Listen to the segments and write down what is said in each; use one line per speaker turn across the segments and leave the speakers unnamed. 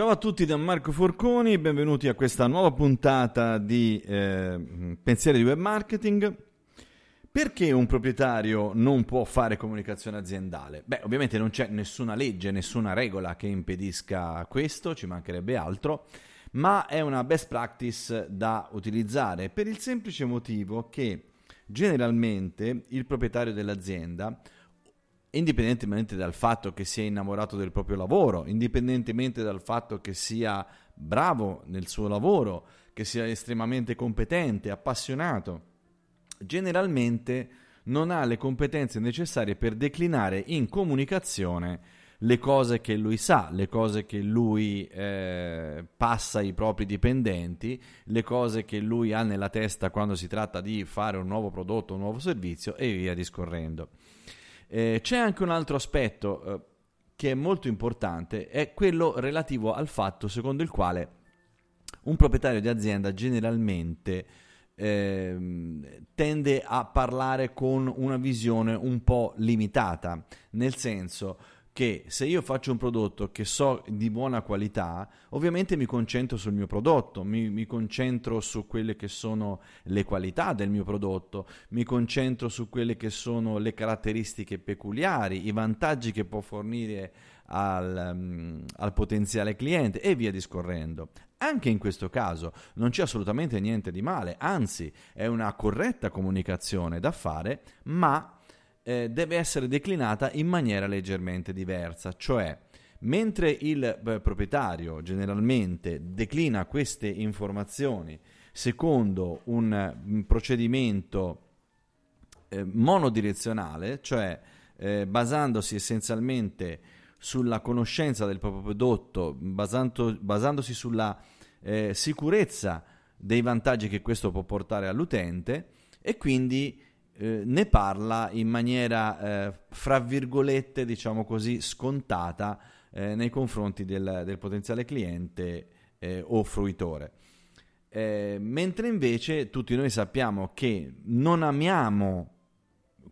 Ciao a tutti da Marco Forconi, benvenuti a questa nuova puntata di eh, Pensieri di Web Marketing. Perché un proprietario non può fare comunicazione aziendale? Beh, ovviamente non c'è nessuna legge, nessuna regola che impedisca questo, ci mancherebbe altro, ma è una best practice da utilizzare per il semplice motivo che generalmente il proprietario dell'azienda indipendentemente dal fatto che sia innamorato del proprio lavoro, indipendentemente dal fatto che sia bravo nel suo lavoro, che sia estremamente competente, appassionato, generalmente non ha le competenze necessarie per declinare in comunicazione le cose che lui sa, le cose che lui eh, passa ai propri dipendenti, le cose che lui ha nella testa quando si tratta di fare un nuovo prodotto, un nuovo servizio e via discorrendo. Eh, c'è anche un altro aspetto eh, che è molto importante, è quello relativo al fatto secondo il quale un proprietario di azienda generalmente eh, tende a parlare con una visione un po' limitata, nel senso che se io faccio un prodotto che so di buona qualità, ovviamente mi concentro sul mio prodotto, mi, mi, concentro su quelle che sono le qualità del mio prodotto, mi concentro su quelle che sono le caratteristiche peculiari, i vantaggi che può fornire al, um, al potenziale cliente e via discorrendo. Anche in questo caso non c'è assolutamente niente di male, anzi è una corretta comunicazione da fare, ma eh, deve essere declinata in maniera leggermente diversa, cioè mentre il beh, proprietario generalmente declina queste informazioni secondo un, un procedimento eh, monodirezionale, cioè eh, basandosi essenzialmente sulla conoscenza del proprio prodotto, basando, basandosi sulla eh, sicurezza dei vantaggi che questo può portare all'utente e quindi eh, ne parla in maniera, eh, fra virgolette, diciamo così, scontata eh, nei confronti del, del potenziale cliente eh, o fruitore. Eh, mentre invece tutti noi sappiamo che non amiamo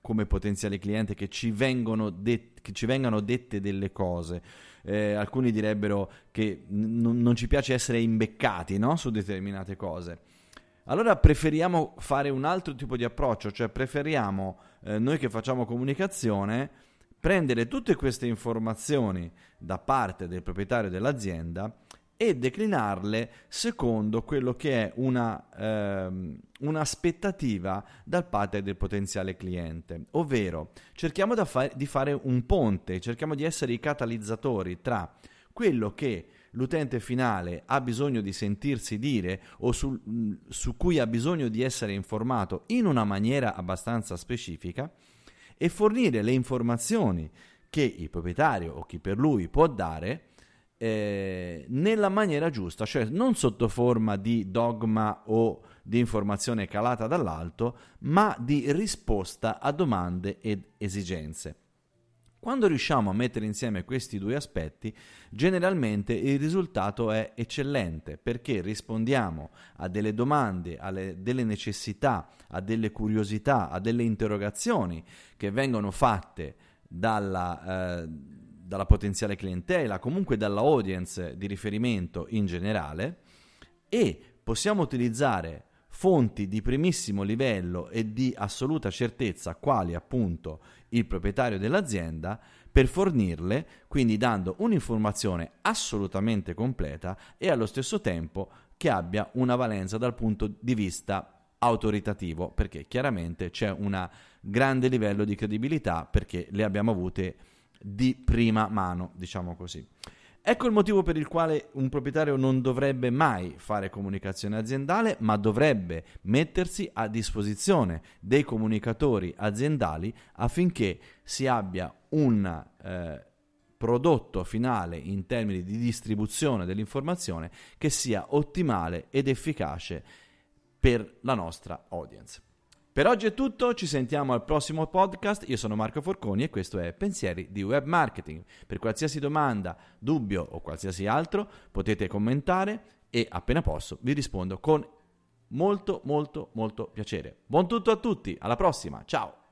come potenziale cliente che ci, det- che ci vengano dette delle cose. Alcuni direbbero che n- non ci piace essere imbeccati no? su determinate cose. Allora preferiamo fare un altro tipo di approccio, cioè preferiamo eh, noi che facciamo comunicazione prendere tutte queste informazioni da parte del proprietario dell'azienda e declinarle secondo quello che è una, ehm, un'aspettativa da parte del potenziale cliente. Ovvero, cerchiamo fa- di fare un ponte, cerchiamo di essere i catalizzatori tra quello che l'utente finale ha bisogno di sentirsi dire o su, su cui ha bisogno di essere informato in una maniera abbastanza specifica e fornire le informazioni che il proprietario o chi per lui può dare eh, nella maniera giusta, cioè non sotto forma di dogma o di informazione calata dall'alto, ma di risposta a domande ed esigenze. Quando riusciamo a mettere insieme questi due aspetti, generalmente il risultato è eccellente perché rispondiamo a delle domande, a delle necessità, a delle curiosità, a delle interrogazioni che vengono fatte dalla, eh, dalla potenziale clientela, comunque dalla audience di riferimento in generale e possiamo utilizzare fonti di primissimo livello e di assoluta certezza, quali appunto il proprietario dell'azienda, per fornirle, quindi dando un'informazione assolutamente completa e allo stesso tempo che abbia una valenza dal punto di vista autoritativo, perché chiaramente c'è un grande livello di credibilità perché le abbiamo avute di prima mano, diciamo così. Ecco il motivo per il quale un proprietario non dovrebbe mai fare comunicazione aziendale, ma dovrebbe mettersi a disposizione dei comunicatori aziendali affinché si abbia un eh, prodotto finale in termini di distribuzione dell'informazione che sia ottimale ed efficace per la nostra audience. Per oggi è tutto, ci sentiamo al prossimo podcast. Io sono Marco Forconi e questo è Pensieri di Web Marketing. Per qualsiasi domanda, dubbio o qualsiasi altro potete commentare e appena posso vi rispondo con molto molto molto piacere. Buon tutto a tutti, alla prossima, ciao!